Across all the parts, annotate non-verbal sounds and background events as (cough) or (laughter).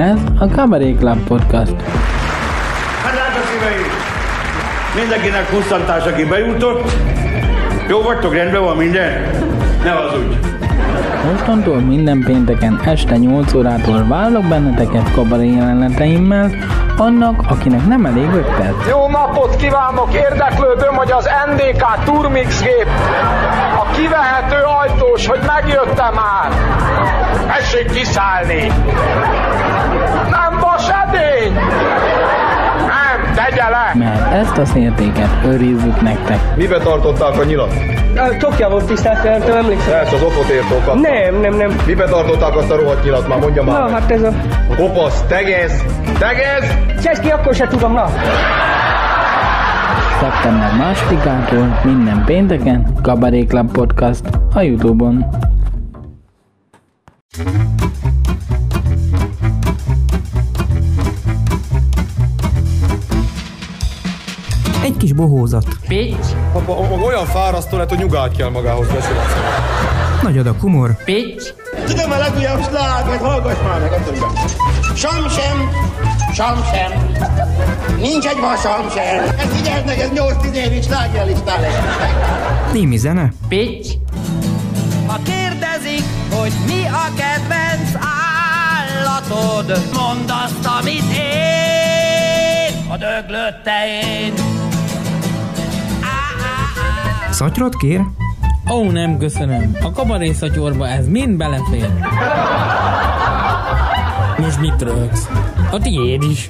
Ez a Cabaret Club Podcast. Hát drága szíveim! Mindenkinek kusztantás, aki bejutott. Jó vagytok, rendben van minden? Ne hazudj! Mostantól minden pénteken este 8 órától várlak benneteket kabaré jeleneteimmel, annak, akinek nem elég 5 perc. Jó napot kívánok! Érdeklődöm, hogy az NDK Turmix gép a kivehető ajtós, hogy megjöttem már. Tessék kiszállni! Nem edény! Nem, tegye le! Mert ezt a szértéket őrizzük nektek. Mibe tartották a nyilat? A Tokja volt tisztelt, emlékszem. Persze, az okot értókat. Nem, nem, nem. Mibe tartották azt a rohadt nyilat már? Mondja már. Na, meg. hát ez a... Kopasz, tegez! Tegez! Cseszki, akkor se tudom, na. Szeptember másodikától minden pénteken Cabaret Club Podcast a Youtube-on. Kis bohózat. Apa, olyan fárasztó lett, hogy nyugát kell magához besülni. Nagy adag humor, pitch, Tudom a legújabb slágert, hallgass már meg, attól Sam sem, sam sem. Nincs egy vasam sem. Ez figyeld meg, ez 8-10 évig slágerlistán lesz. némi zene, pitch. Ha kérdezik, hogy mi a kedvenc állatod, mondd azt, amit én, a döglött tején. Szatyrot kér, Ó, nem köszönöm. A kabaré szatyorba ez mind belefér. Most mit rögsz? A tiéd is.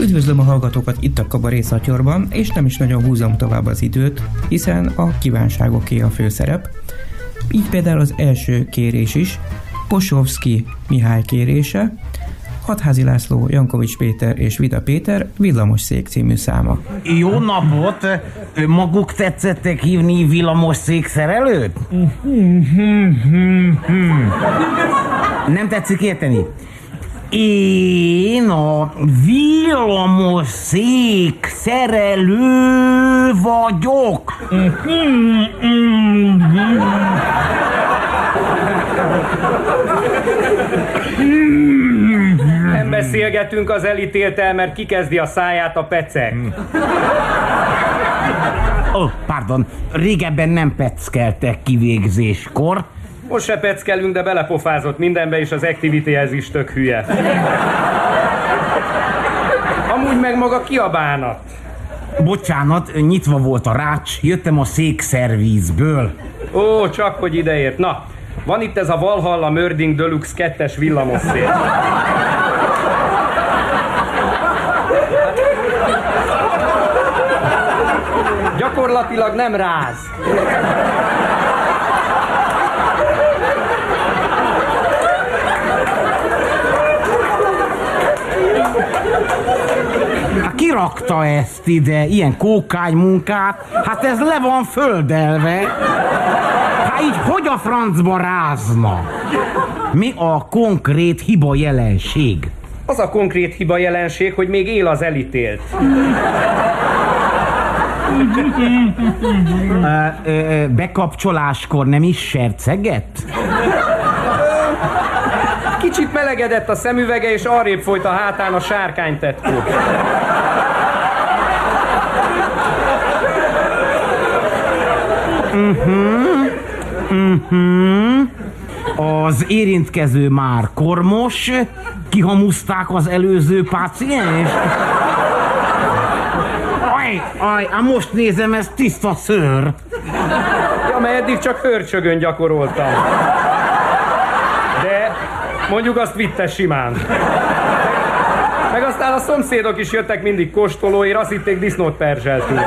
Üdvözlöm a hallgatókat itt a Kabaré Szatyorban, és nem is nagyon húzom tovább az időt, hiszen a kívánságoké a főszerep. Így például az első kérés is, Posovski Mihály kérése, Hatházi László, Jankovics Péter és Vida Péter Villamos Szék című száma. Jó napot! Maguk tetszettek hívni villamos székszerelőt? Nem tetszik érteni? Én a villamos szék szerelő vagyok. Nem beszélgetünk az elítéltel, mert kikezdi a száját a pecek. Ó, oh, pardon, régebben nem peckeltek kivégzéskor. Most se peckelünk, de belepofázott mindenbe, és az activity-hez is tök hülye. Amúgy meg maga ki a bánat? Bocsánat, nyitva volt a rács, jöttem a székszervízből. Ó, csak hogy ideért. Na, van itt ez a Valhalla Mörding Deluxe 2-es villamosszél. Gyakorlatilag nem ráz. Hát Ki rakta ezt ide, ilyen kókány munkát? Hát ez le van földelve. A francba rázna? Mi a konkrét hiba jelenség? Az a konkrét hiba jelenség, hogy még él az elítélt. Bekapcsoláskor nem is serceget? Kicsit melegedett a szemüvege, és arrébb folyt a hátán a sárkánytetkó. Az érintkező már kormos, kihamuszták az előző páciens. Aj, aj, á, most nézem, ez tiszta szőr. Ja, mert eddig csak hörcsögön gyakoroltam. De mondjuk azt vitte simán. Meg aztán a szomszédok is jöttek mindig kóstolóért, azt hitték disznót perzseltünk.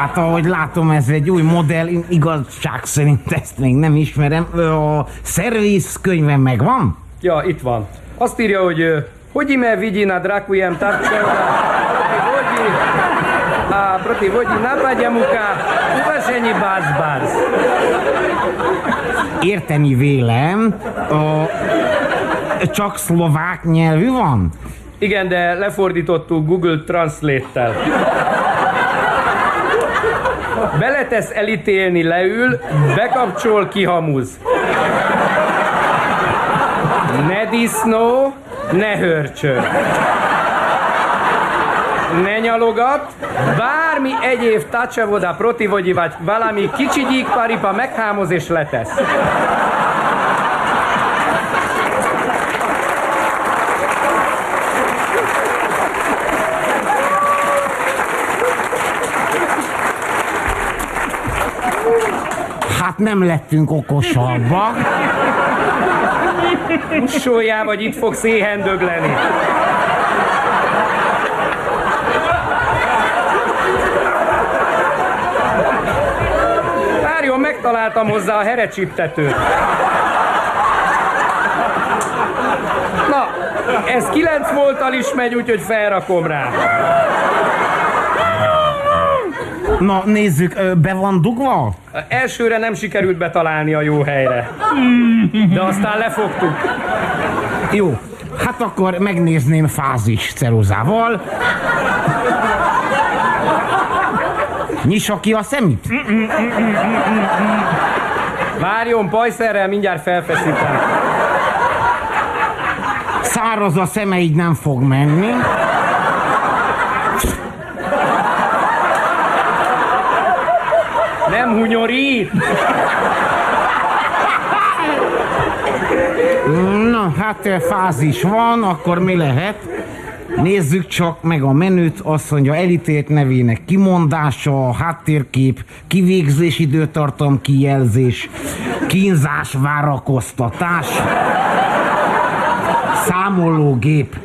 Hát ahogy látom, ez egy új modell, Én igazság szerint ezt még nem ismerem. A szervizkönyvem megvan? Ja, itt van. Azt írja, hogy hogy ime vidí na drakujem vodi, a proti vodi napadja muka, bars bars. Érteni vélem, a, csak szlovák nyelvű van? Igen, de lefordítottuk Google Translate-tel. Beletesz elítélni, leül, bekapcsol, kihamuz. Ne disznó, ne hörcsög. Ne nyalogat, bármi egyéb protivogyi vagy valami kicsi gyíkparipa meghámoz és letesz. Hát nem lettünk okosabbak. Ussoljál, vagy itt fogsz éhen dögleni. Várjon, megtaláltam hozzá a herecsiptetőt. Na, ez 9 volttal is megy, úgyhogy felrakom rá. Na, nézzük, be van dugva? Elsőre nem sikerült betalálni a jó helyre. De aztán lefogtuk. Jó, hát akkor megnézném fázis ceruzával. Nyissa ki a szemét? Várjon, pajszerrel mindjárt felfeszítem. Száraz a szeme, így nem fog menni. Nem hunyorít! Na, hát ö, fázis van, akkor mi lehet? Nézzük csak meg a menüt, azt mondja elítélt nevének kimondása, háttérkép, kivégzés időtartam kijelzés, kínzás várakoztatás, számológép.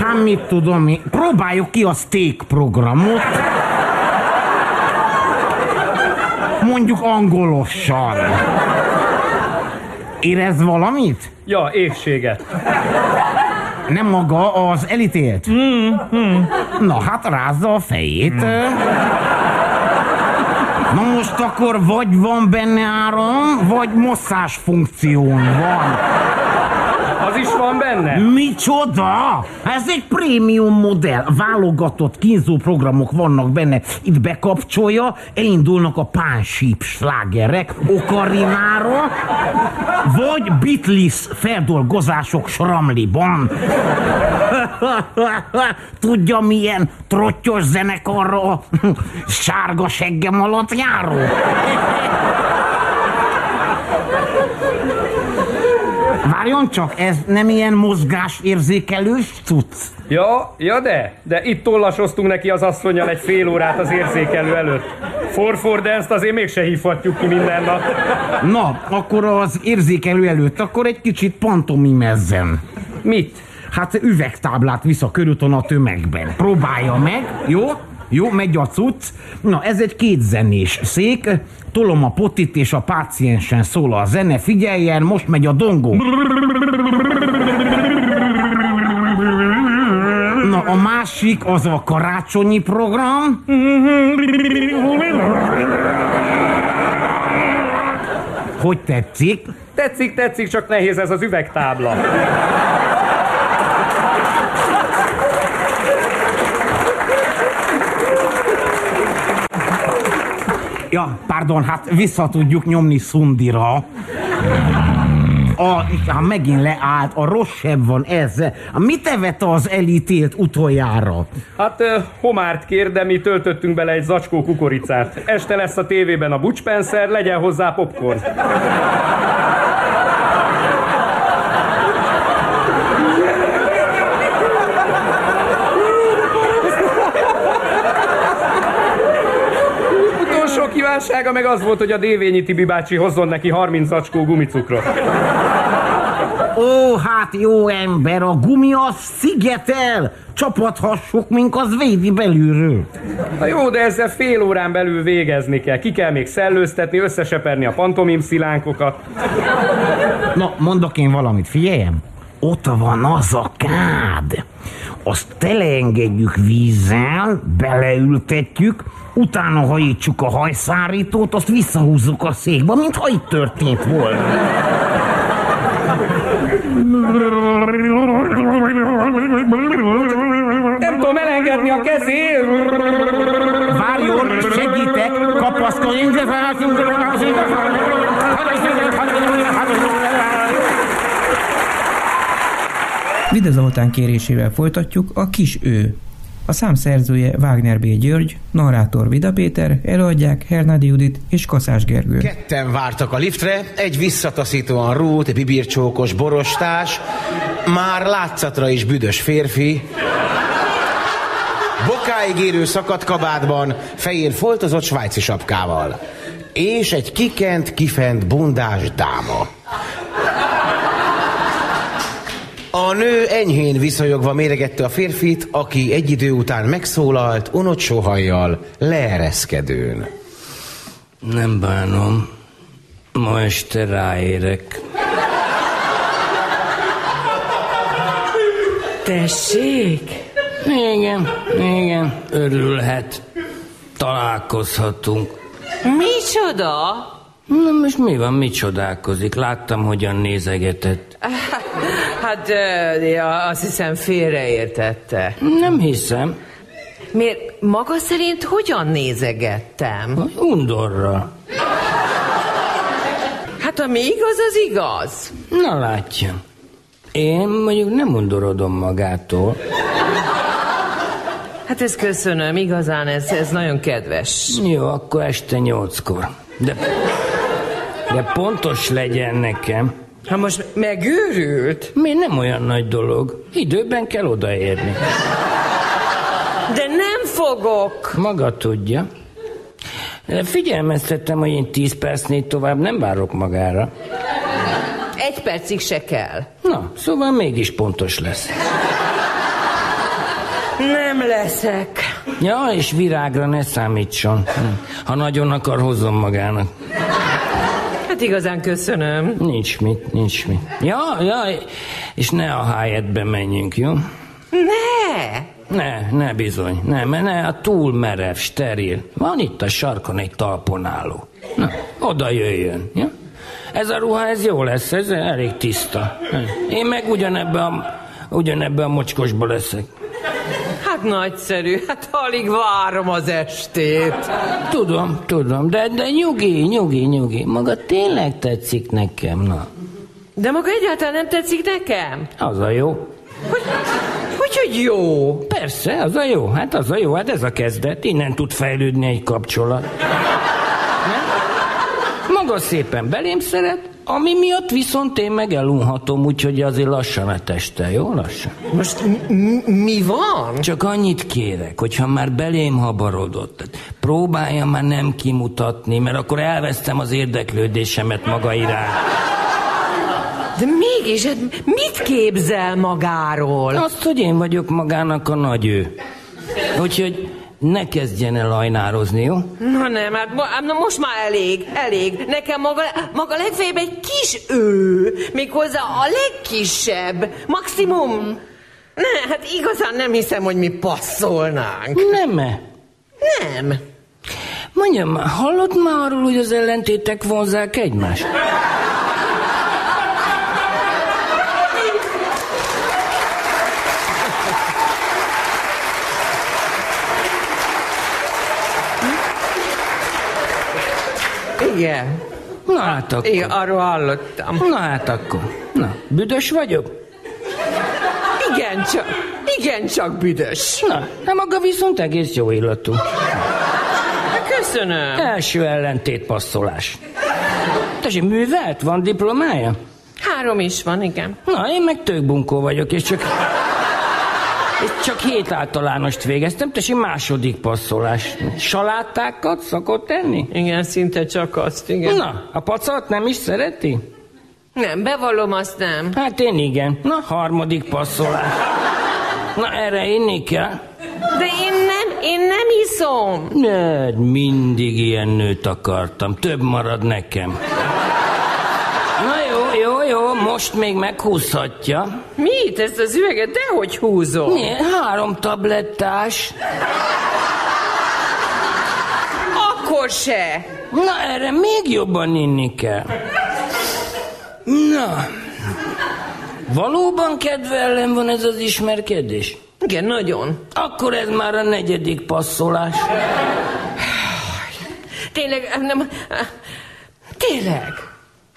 Hát mit tudom én, próbáljuk ki a steak programot. Mondjuk angolosan. Érez valamit? Ja, égséget. Nem maga az elítélt? Na hát rázza a fejét. Na most akkor vagy van benne áram, vagy masszás funkción van. Van benne? Micsoda? Ez egy prémium modell. Válogatott kínzó programok vannak benne. Itt bekapcsolja, elindulnak a pánsíp slágerek, okarinára, vagy Beatles feldolgozások sramliban. (laughs) Tudja, milyen trottyos zenekarra a (laughs) sárga seggem alatt járó? Várjon csak, ez nem ilyen mozgásérzékelős cucc? Ja, ja de, de itt tollasoztunk neki az asszonyjal egy fél órát az érzékelő előtt. For for dance azért mégse hívhatjuk ki minden nap. Na, akkor az érzékelő előtt, akkor egy kicsit pantomimezzen. Mit? Hát üvegtáblát visz a körúton a tömegben. Próbálja meg, jó? Jó, megy a cucc. Na, ez egy kétzenés szék. Tolom a potit és a páciensen szól a zene. Figyeljen, most megy a dongó. Na, a másik az a karácsonyi program. Hogy tetszik? Tetszik, tetszik, csak nehéz ez az üvegtábla. Ja, pardon, hát vissza tudjuk nyomni Szundira. A, ha megint leállt, a rosszabb van ez. Mit evett az elítélt utoljára? Hát homárt kér, mi töltöttünk bele egy zacskó kukoricát. Este lesz a tévében a Butch Spencer, legyen hozzá popcorn. Kívánsága meg az volt, hogy a Dévényi Tibi bácsi hozzon neki 30 zacskó gumicukrot. Ó, hát jó ember, a gumi az szigetel! Csapathassuk, mink az védi belülről. Na jó, de ezzel fél órán belül végezni kell. Ki kell még szellőztetni, összeseperni a pantomim szilánkokat. Na, mondok én valamit, figyeljem. Ott van az a kád. Azt teleengedjük vízzel, beleültetjük, utána hajítsuk a hajszárítót, azt visszahúzzuk a székbe, mintha itt történt volna. Nem tudom elengedni a kezét. Várjon, Kapaszkodjunk lefelé, Vide Zoltán kérésével folytatjuk a Kis Ő. A szám szerzője Wagner B. György, narrátor Vida Péter, előadják Hernádi Judit és Kaszás Gergő. Ketten vártak a liftre, egy visszataszítóan rút, bibircsókos borostás, már látszatra is büdös férfi, bokáig érő szakadt kabátban, fején foltozott svájci sapkával, és egy kikent, kifent bundás dáma. A nő enyhén viszonyogva méregette a férfit, aki egy idő után megszólalt, unott sohajjal, leereszkedőn. Nem bánom. Ma este ráérek. Tessék? Igen, igen, örülhet. Találkozhatunk. Micsoda? Na most mi van, mi csodálkozik? Láttam, hogyan nézegetett. Hát, ja, azt hiszem félreértette. Nem hiszem. Miért maga szerint hogyan nézegettem? Undorra. Hát ami igaz, az igaz. Na látja. Én mondjuk nem undorodom magától. Hát ezt köszönöm, igazán ez, ez nagyon kedves. Jó, akkor este nyolckor. De, de pontos legyen nekem. Ha most megőrült? Mi nem olyan nagy dolog. Időben kell odaérni. De nem fogok. Maga tudja. Figyelmeztettem, hogy én tíz percnél tovább nem várok magára. Egy percig se kell. Na, szóval mégis pontos lesz. Nem leszek. Ja, és virágra ne számítson. Ha nagyon akar, hozzon magának. Hát igazán köszönöm. Nincs mit, nincs mit. Ja, ja, és ne a hájetbe menjünk, jó? Ne! Ne, ne bizony, ne, mert ne, a túl merev, steril. Van itt a sarkon egy talponáló. Na, oda jöjjön, ja? Ez a ruha, ez jó lesz, ez elég tiszta. Én meg ugyanebbe a, ugyanebbe a mocskosba leszek. Hát nagyszerű, hát alig várom az estét. Tudom, tudom, de, de nyugi, nyugi, nyugi. Maga tényleg tetszik nekem, na. De maga egyáltalán nem tetszik nekem? Az a jó. Hogy, hogy, hogy jó? Persze, az a jó. Hát az a jó, hát ez a kezdet. Innen tud fejlődni egy kapcsolat. Maga szépen belém szeret, ami miatt viszont én meg elunhatom, úgyhogy azért lassan a teste, jó? Lassan. Most mi van? Csak annyit kérek, hogyha már belém habarodott, próbálja már nem kimutatni, mert akkor elvesztem az érdeklődésemet maga iránt. De mégis, hát mit képzel magáról? Azt, hogy én vagyok magának a nagy ő. Úgyhogy ne kezdjen el ajnározni, jó? Na nem, hát mo- na most már elég, elég. Nekem maga, maga legfeljebb egy kis ő, méghozzá a legkisebb, maximum. Ne, hát igazán nem hiszem, hogy mi passzolnánk. Nem-e? Nem. Mondjam, hallott már arról, hogy az ellentétek vonzák egymást? Igen. Na hát akkor. Igen, arról hallottam. Na hát akkor. Na, büdös vagyok? Igen, csak, igen, csak büdös. Na, de maga viszont egész jó illatú. Köszönöm. Első ellentét passzolás. Tessék, művelt? Van diplomája? Három is van, igen. Na, én meg tök bunkó vagyok, és csak... Csak hét általánost végeztem, tessék második passzolás. Salátákat szokott tenni? Igen, szinte csak azt, igen. Na, a pacat nem is szereti? Nem, bevallom azt nem. Hát én igen. Na, harmadik passzolás. Na, erre inni kell. De én nem, én nem iszom. Ne, mindig ilyen nőt akartam. Több marad nekem. Jó, most még meghúzhatja. Mit? Ezt az üveget dehogy húzom? Né, három tablettás. Akkor se. Na, erre még jobban inni kell. Na, valóban kedve ellen van ez az ismerkedés? Igen, nagyon. Akkor ez már a negyedik passzolás. Tényleg, nem... Tényleg.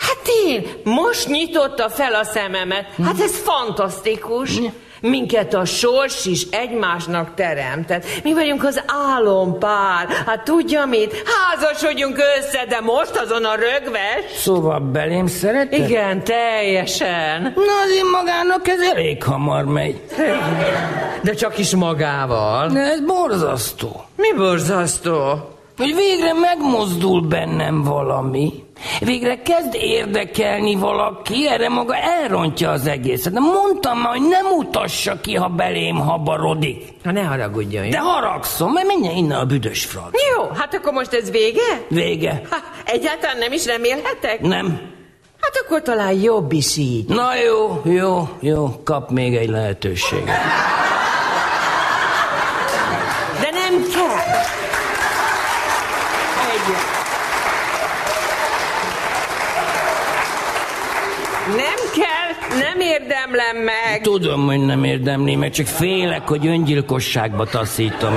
Hát én, most nyitotta fel a szememet. Hát ez fantasztikus. Minket a sors is egymásnak teremtett. Mi vagyunk az álompár. Hát tudja mit? Házasodjunk össze, de most azon a rögves. Szóval belém szereted? Igen, teljesen. Na, azért magának ez elég hamar megy. De csak is magával. De ez borzasztó. Mi borzasztó? Hogy végre megmozdul bennem valami. Végre kezd érdekelni valaki, erre maga elrontja az egészet. De mondtam már, hogy nem utassa ki, ha belém habarodik. Ha ne haragudjon. De haragszom, mert menjen innen a büdös frag. Jó, hát akkor most ez vége? Vége. Ha, egyáltalán nem is remélhetek? Nem. Hát akkor talán jobb is így. Na jó, jó, jó, kap még egy lehetőséget. De nem kell. Egy. Nem kell, nem érdemlem meg. Tudom, hogy nem érdemli, mert csak félek, hogy öngyilkosságba taszítom.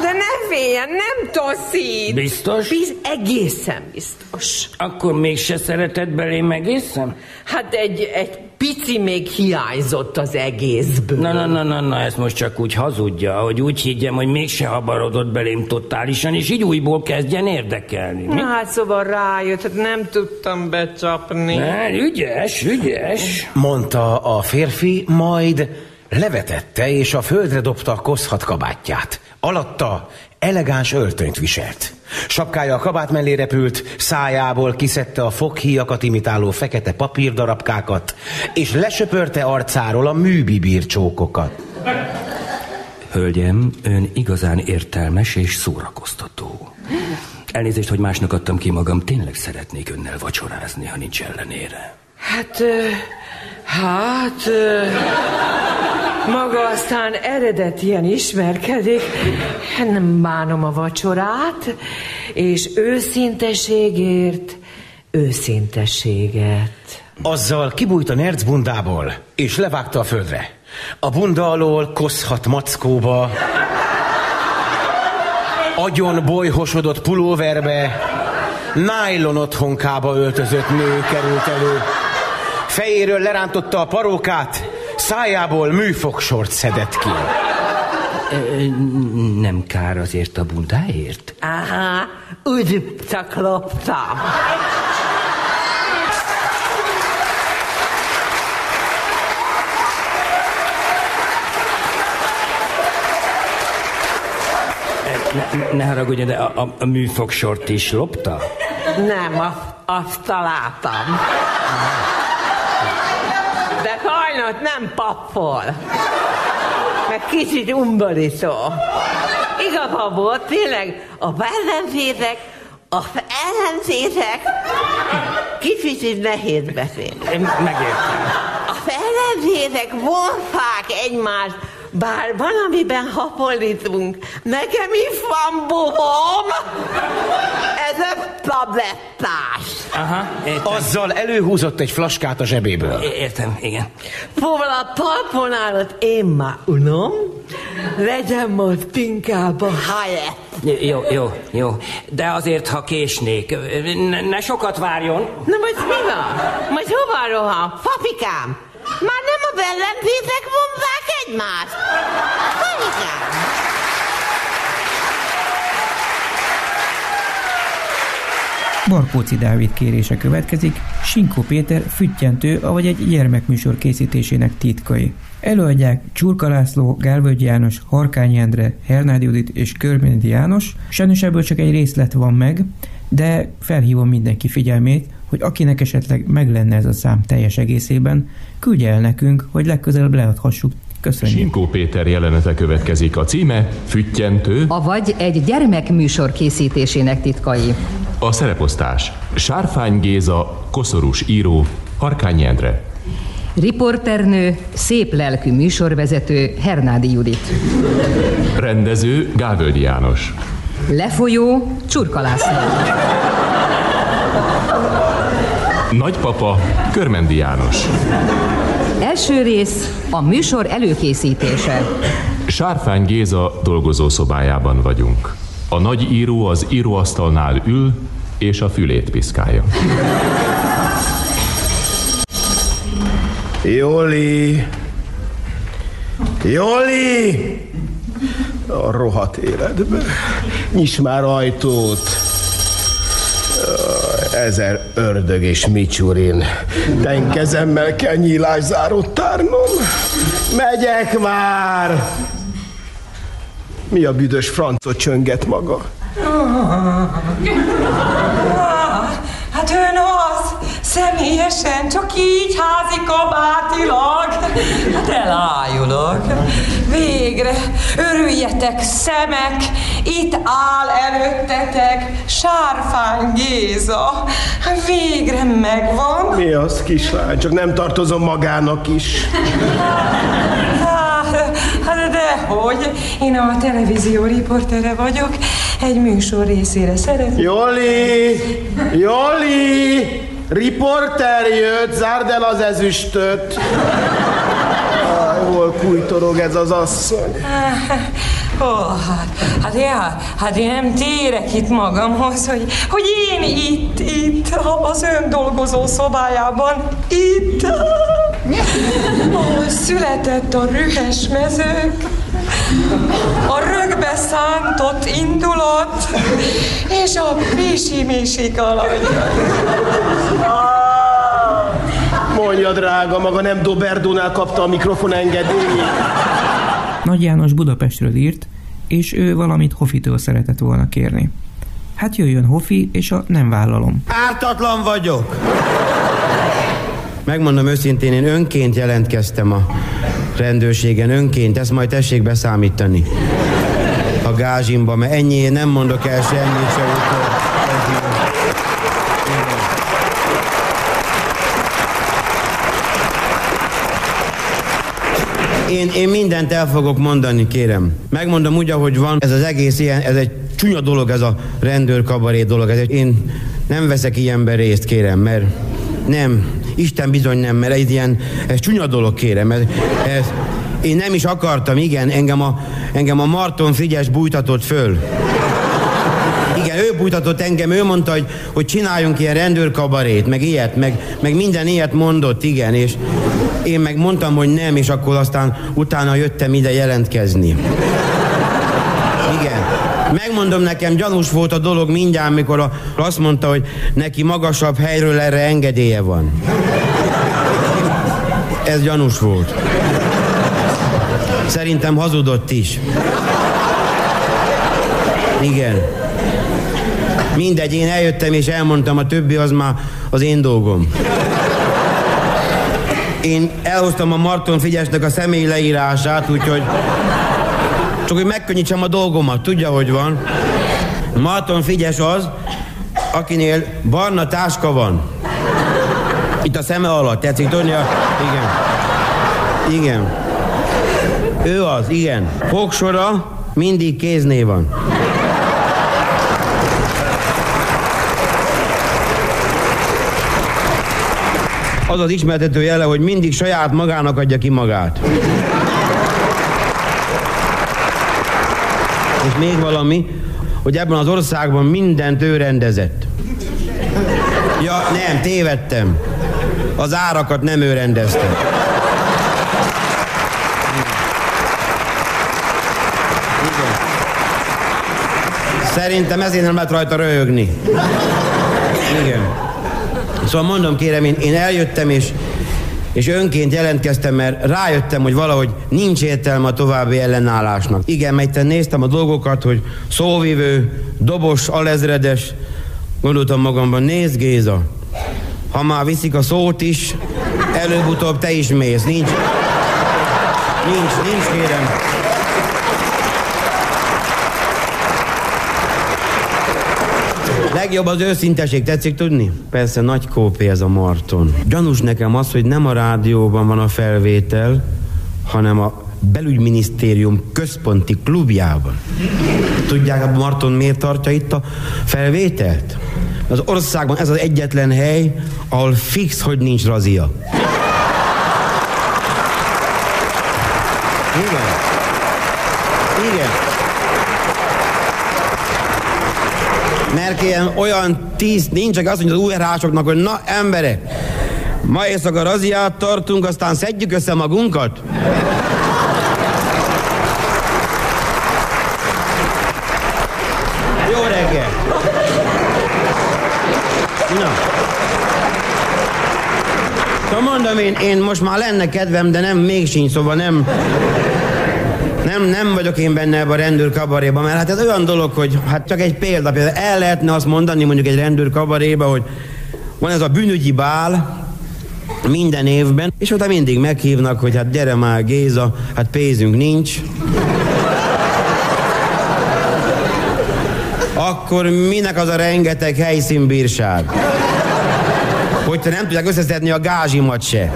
De ne féljen, nem toszít. Biztos? Biz, egészen biztos. Akkor mégse szereted belém egészen? Hát egy, egy pici még hiányzott az egészből. Na, na, na, na, na, ezt most csak úgy hazudja, hogy úgy higgyem, hogy mégse habarodott belém totálisan, és így újból kezdjen érdekelni. Mi? Na hát szóval rájött, hát nem tudtam becsapni. Ne, ügyes, ügyes. Mondta a férfi, majd levetette és a földre dobta a koszhat kabátját. Alatta elegáns öltönyt viselt. Sapkája a kabát mellé repült, szájából kiszedte a foghíjakat imitáló fekete papírdarabkákat, és lesöpörte arcáról a műbibír csókokat. Hölgyem, ön igazán értelmes és szórakoztató. Elnézést, hogy másnak adtam ki magam, tényleg szeretnék önnel vacsorázni, ha nincs ellenére. Hát, hát, maga aztán eredetien ismerkedik. Nem bánom a vacsorát, és őszinteségért őszintességet. Azzal kibújt a nerc bundából, és levágta a földre. A bunda alól koszhat mackóba, agyon bolyhosodott pulóverbe, nájlon otthonkába öltözött nő került elő. Fejéről lerántotta a parókát, szájából műfogsort szedett ki. Nem kár azért a bundáért? Aha, úgy csak loptam. Ne, ne haragudjon, de a, a, a műfogsort is lopta? Nem, azt, azt találtam. De sajnos nem pappol. Meg kicsit undorító. Igaza volt, tényleg, a ellentétek, a ellentétek kicsit nehéz beszélni. Én megértem. A ellentétek vonfák egymást, bár valamiben hasonlítunk. Nekem is van bubom. Ez a tablettás. Aha, értem. Azzal előhúzott egy flaskát a zsebéből. É- Értem, igen. Szóval a talponálat én már unom, legyen most inkább a helyet. Jó, jó, jó. De azért, ha késnék, ne, ne sokat várjon. Na most mi van? Most hova rohan? Papikám, már nem a ellentétek vonzák egymást. Papikám. Barkóci Dávid kérése következik, Sinkó Péter füttyentő, avagy egy gyermekműsor készítésének titkai. Előadják Csurka László, Gálvölgy János, Harkány Endre, Hernádi Judit és Körmendi János. Sajnos ebből csak egy részlet van meg, de felhívom mindenki figyelmét, hogy akinek esetleg meg lenne ez a szám teljes egészében, küldje el nekünk, hogy legközelebb leadhassuk. Köszönjük! Sinkó Péter jelenete következik. A címe Füttyentő, Avagy egy gyermekműsor készítésének titkai. a szereposztás. Sárfány Géza, koszorús író, Harkány Endre. Riporternő, szép lelkű műsorvezető Hernádi Judit. Rendező Gávölgyi János. Lefolyó Csurka László. Nagypapa Körmendi János. Első rész a műsor előkészítése. Sárfány Géza dolgozószobájában vagyunk. A nagy író az íróasztalnál ül, és a fülét piszkálja. Joli! Joli! A rohadt életbe. Nyis már ajtót. Ezer ördög és micsurin. Den kezemmel kell nyílászárót tárnom. Megyek már! Mi a büdös francot csönget maga? Személyesen, csak így házi kabátilag. Hát elájulok. Végre, örüljetek szemek, itt áll előttetek Sárfány Géza. Hát végre megvan. Mi az, kislány? Csak nem tartozom magának is. Hát, hát dehogy, én a televízió riportere vagyok, egy műsor részére szeretném. Joli! Joli! Riporter jött, zárd el az ezüstöt. Ah, hol kújtorog ez az asszony? Ó, hát, hát, ja, hát én nem térek itt magamhoz, hogy, hogy én itt, itt, az ön dolgozó szobájában, itt, ahol született a rühes mezők, a rögbe szántott indulat, és a pisi-misi Drága, maga nem Doberdónál kapta a mikrofon engedélyét. Nagy János Budapestről írt, és ő valamit Hofitől szeretett volna kérni. Hát jöjjön Hofi, és a nem vállalom. Ártatlan vagyok! Megmondom őszintén, én önként jelentkeztem a rendőrségen, önként, ezt majd tessék beszámítani a gázsimba, mert ennyi nem mondok el semmit se utol. Én, én mindent el fogok mondani, kérem. Megmondom úgy, ahogy van. Ez az egész ilyen, ez egy csúnya dolog, ez a rendőrkabaré dolog. Ez egy, én nem veszek ilyenben részt, kérem, mert nem, Isten bizony nem, mert ez ilyen, ez csúnya dolog, kérem. Ez, ez, én nem is akartam, igen, engem a, engem a Marton Frigyes bújtatott föl. Igen, ő bújtatott engem, ő mondta, hogy, hogy csináljunk ilyen rendőrkabarét, meg ilyet, meg, meg minden ilyet mondott, igen, és én meg mondtam, hogy nem, és akkor aztán utána jöttem ide jelentkezni. Igen. Megmondom nekem, gyanús volt a dolog mindjárt, mikor a, azt mondta, hogy neki magasabb helyről erre engedélye van. Ez gyanús volt. Szerintem hazudott is. Igen. Mindegy, én eljöttem és elmondtam, a többi az már az én dolgom. Én elhoztam a Marton Figyesnek a személy leírását, úgyhogy csak hogy megkönnyítsem a dolgomat, tudja, hogy van. Marton Figyes az, akinél barna táska van. Itt a szeme alatt, tetszik tudni? Igen. Igen. Ő az, igen. Fogsora mindig kéznél van. Az az ismertető jele, hogy mindig saját magának adja ki magát. És még valami, hogy ebben az országban mindent ő rendezett. Ja, nem, tévedtem. Az árakat nem ő rendezte. Szerintem ezért nem lehet rajta röhögni. Igen. Szóval mondom, kérem, én, én eljöttem, és, és önként jelentkeztem, mert rájöttem, hogy valahogy nincs értelme a további ellenállásnak. Igen, mert néztem a dolgokat, hogy szóvivő, dobos, alezredes, gondoltam magamban, nézd Géza, ha már viszik a szót is, előbb-utóbb te is mész. Nincs, nincs, nincs kérem. Legjobb az őszinteség, tetszik tudni? Persze nagy kópé ez a Marton. Gyanús nekem az, hogy nem a rádióban van a felvétel, hanem a belügyminisztérium központi klubjában. Tudják, a Marton miért tartja itt a felvételt? Az országban ez az egyetlen hely, ahol fix, hogy nincs razia. Igen. Igen. Olyan tíz, nincs, aki azt mondja az új rásoknak, hogy na emberek, ma éjszaka raziát tartunk, aztán szedjük össze magunkat. Jó reggel! Na. Szóval mondom én, én most már lenne kedvem, de nem, még sincs, szóval nem, nem, nem vagyok én benne ebben a rendőr mert hát ez olyan dolog, hogy hát csak egy példa, például el lehetne azt mondani mondjuk egy rendőr kabaréba, hogy van ez a bűnügyi bál, minden évben, és ott mindig meghívnak, hogy hát gyere már Géza, hát pénzünk nincs. Akkor minek az a rengeteg helyszínbírság? Hogy te nem tudják összeszedni a gázsimat se.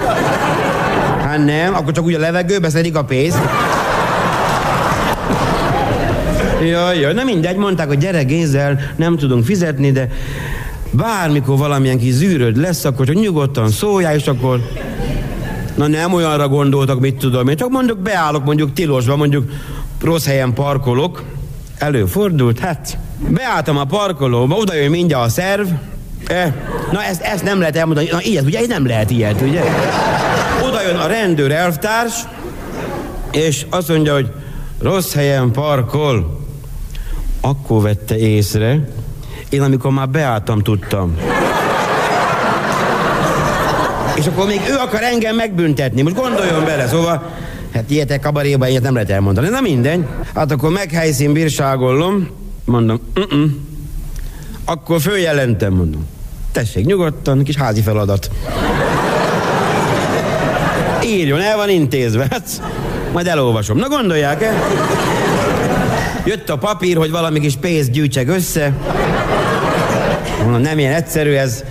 Hát nem, akkor csak úgy a levegőbe szedik a pénzt. Jaj, jaj, na mindegy, mondták, hogy gyere Gézel, nem tudunk fizetni, de bármikor valamilyen kis zűröd lesz, akkor csak nyugodtan szóljál, és akkor... Na nem olyanra gondoltak, mit tudom én, csak mondjuk beállok mondjuk tilosba, mondjuk rossz helyen parkolok, előfordult, hát beálltam a parkolóba, oda jön mindjárt a szerv, eh, na ezt, ezt nem lehet elmondani, na ilyet, ugye, nem lehet ilyet, ugye? Oda jön a rendőr elvtárs, és azt mondja, hogy rossz helyen parkol. Akkor vette észre, én amikor már beálltam, tudtam. És akkor még ő akar engem megbüntetni. Most gondoljon bele, szóval... Hát ilyetek kabaréban ilyet nem lehet elmondani. Na minden. Hát akkor meghelyszín bírságolom. Mondom, uh-uh. Akkor följelentem, mondom. Tessék, nyugodtan, kis házi feladat. Írjon, el van intézve. Hát, majd elolvasom. Na gondolják -e? Jött a papír, hogy valami kis pénzt gyűjtsek össze. Nem ilyen egyszerű ez.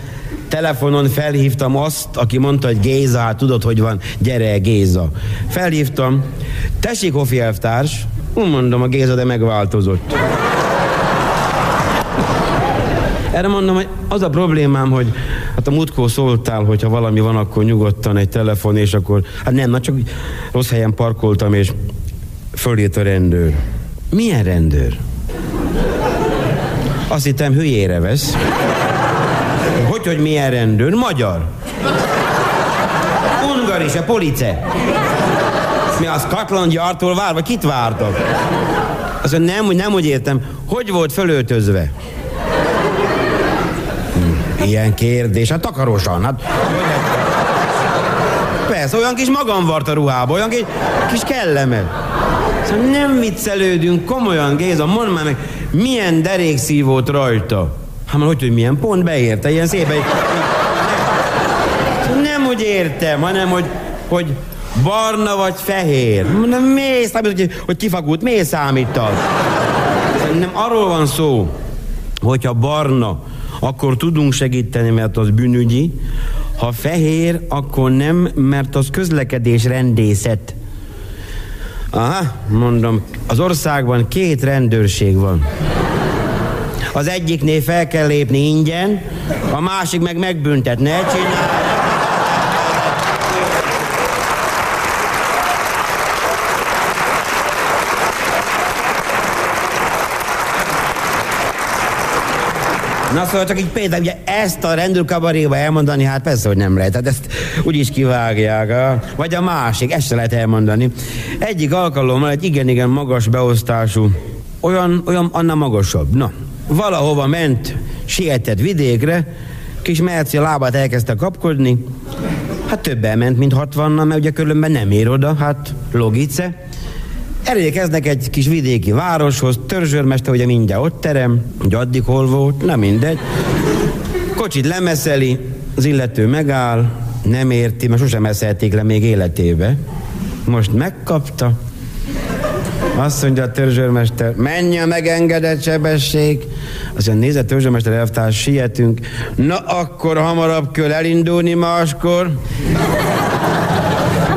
Telefonon felhívtam azt, aki mondta, hogy Géza, hát tudod, hogy van, gyere Géza. Felhívtam, tessék, Hofi elvtárs. Mondom, a Géza, de megváltozott. Erre mondom, hogy az a problémám, hogy hát a múltkor szóltál, hogy ha valami van, akkor nyugodtan egy telefon, és akkor, hát nem, na csak rossz helyen parkoltam, és fölít a rendőr. Milyen rendőr? Azt hittem, hülyére vesz. Hogy, hogy milyen rendőr? Magyar. Ungarise, police. Mi az Scotland Yardtól vár, vagy kit vártok? Azt mondja, nem, nem úgy értem. Hogy volt fölöltözve? Hm, ilyen kérdés, hát takarosan, hát... Persze, olyan kis magamvart a ruhába, olyan kis, kis kellemet. Szóval nem viccelődünk, komolyan, Géza, mondd már meg, milyen derékszívót rajta? Hát már hogy, hogy milyen pont beérte, ilyen szép. Nem, nem úgy értem, hanem hogy, hogy barna vagy fehér. Nem, miért számít, hogy, hogy kifagult, miért számítad? Nem arról van szó, hogyha barna, akkor tudunk segíteni, mert az bűnügyi, ha fehér, akkor nem, mert az közlekedés rendészet. Aha, mondom, az országban két rendőrség van. Az egyiknél fel kell lépni ingyen, a másik meg megbüntet. Ne csinálj! Na szóval csak így például, ugye ezt a rendőrkabaréba elmondani, hát persze, hogy nem lehet. Hát ezt úgyis kivágják. A, vagy a másik, ezt se lehet elmondani. Egyik alkalommal egy igen-igen magas beosztású, olyan, olyan annál magasabb. Na, valahova ment, sietett vidékre, kis Merci lábát elkezdte kapkodni, hát többen ment, mint hatvannal, mert ugye különben nem ér oda, hát logice. Elérkeznek egy kis vidéki városhoz, törzsőrmester ugye mindjárt ott terem, hogy addig hol volt, nem mindegy. Kocsit lemeszeli, az illető megáll, nem érti, mert sosem eszelték le még életébe. Most megkapta. Azt mondja a törzsőrmester, menj a megengedett sebesség. Azt mondja, nézze, törzsőrmester elvtárs, sietünk. Na akkor hamarabb kell elindulni máskor.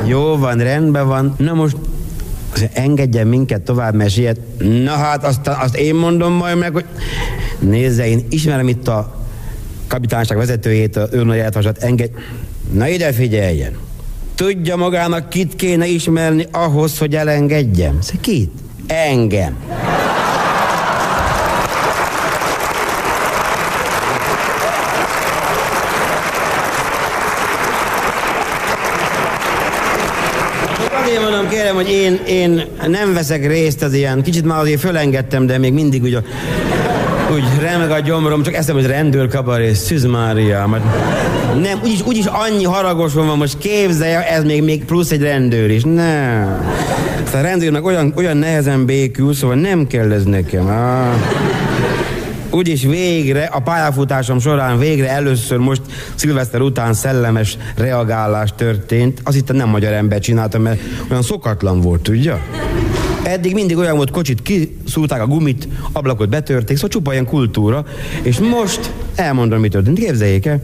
Jó van, rendben van. Na most engedjen minket tovább, mert siet. Na hát, azt, azt én mondom majd meg, hogy nézze, én ismerem itt a kapitányság vezetőjét, a őrnagy eltvasat, engedj. Na ide figyeljen. Tudja magának, kit kéne ismerni ahhoz, hogy elengedjem? Szóval kit? Engem. kérem, hogy én, én nem veszek részt az ilyen, kicsit már azért fölengedtem, de még mindig úgy, úgy remeg a gyomrom, csak eszem, hogy rendőr kabaré, Szűz Mária, mert nem, úgyis, úgyis annyi haragosom van, most képzelje, ez még, még plusz egy rendőr is, nem. A rendőr meg olyan, olyan nehezen békül, szóval nem kell ez nekem. Ah. Úgyis végre, a pályafutásom során végre először most szilveszter után szellemes reagálás történt. Azt itt nem magyar ember csinálta, mert olyan szokatlan volt, tudja? Eddig mindig olyan volt, kocsit kiszúrták a gumit, ablakot betörték, szóval csupa ilyen kultúra. És most elmondom, mi történt. Képzeljék el,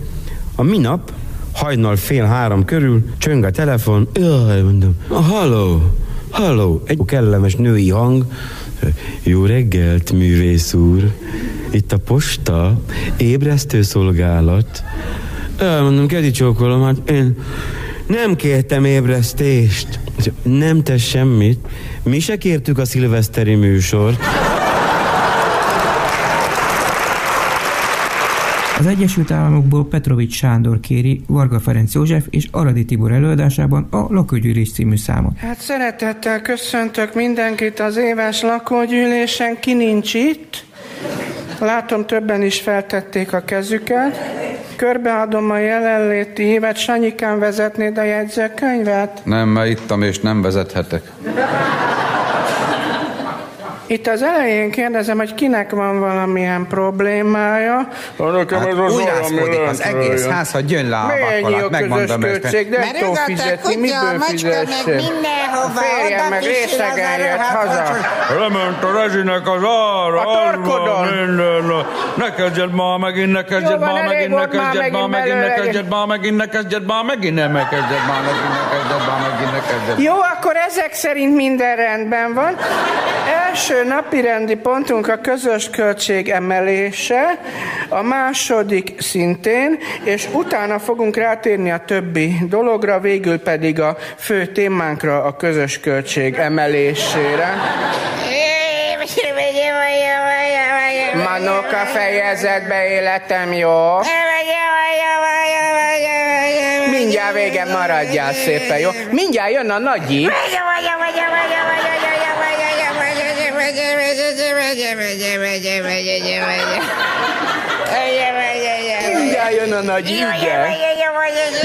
a minap hajnal fél három körül csöng a telefon. Jaj, mondom, halló, halló, egy kellemes női hang. Jó reggelt, művész úr. Itt a posta, ébresztő szolgálat. Elmondom, kedi csókolom, hát én nem kértem ébresztést. Nem tesz semmit. Mi se kértük a szilveszteri műsort. Az Egyesült Államokból Petrovics Sándor kéri Varga Ferenc József és Aradi Tibor előadásában a Lakógyűlés című számot. Hát szeretettel köszöntök mindenkit az éves lakógyűlésen, ki nincs itt. Látom, többen is feltették a kezüket. Körbeadom a jelenléti hívet. Sanyikán vezetnéd a jegyzőkönyvet? Nem, mert ittam és nem vezethetek. Itt az elején kérdezem, hogy kinek van valamilyen problémája. Nekem hát ez az az egész ház, hogy jön le a vakolat, megmondom költség, de Mert tudom fizetni, miből fizessen? mindenhova, Férjem meg részegen jött haza. Lement a rezsinek az ára, A torkodon. minden. Ne kezdjed már megint, ne kezdjed elég megint, ne kezdjed már megint ne kezdjed már megint, ne kezdjed már megint, ne meg kezdjed már megint, ne kezdjed már megint, ne kezdjed. Jó, akkor ezek szerint minden rendben van. Első napi rendi pontunk a közös költség emelése, a második szintén, és utána fogunk rátérni a többi dologra, végül pedig a fő témánkra, a közös költség emelésére. Manoka fejezetbe életem, jó? Mindjárt vége maradjál szépen, jó? Mindjárt jön a nagyi. Mindjárt jön a nagyi, ugye?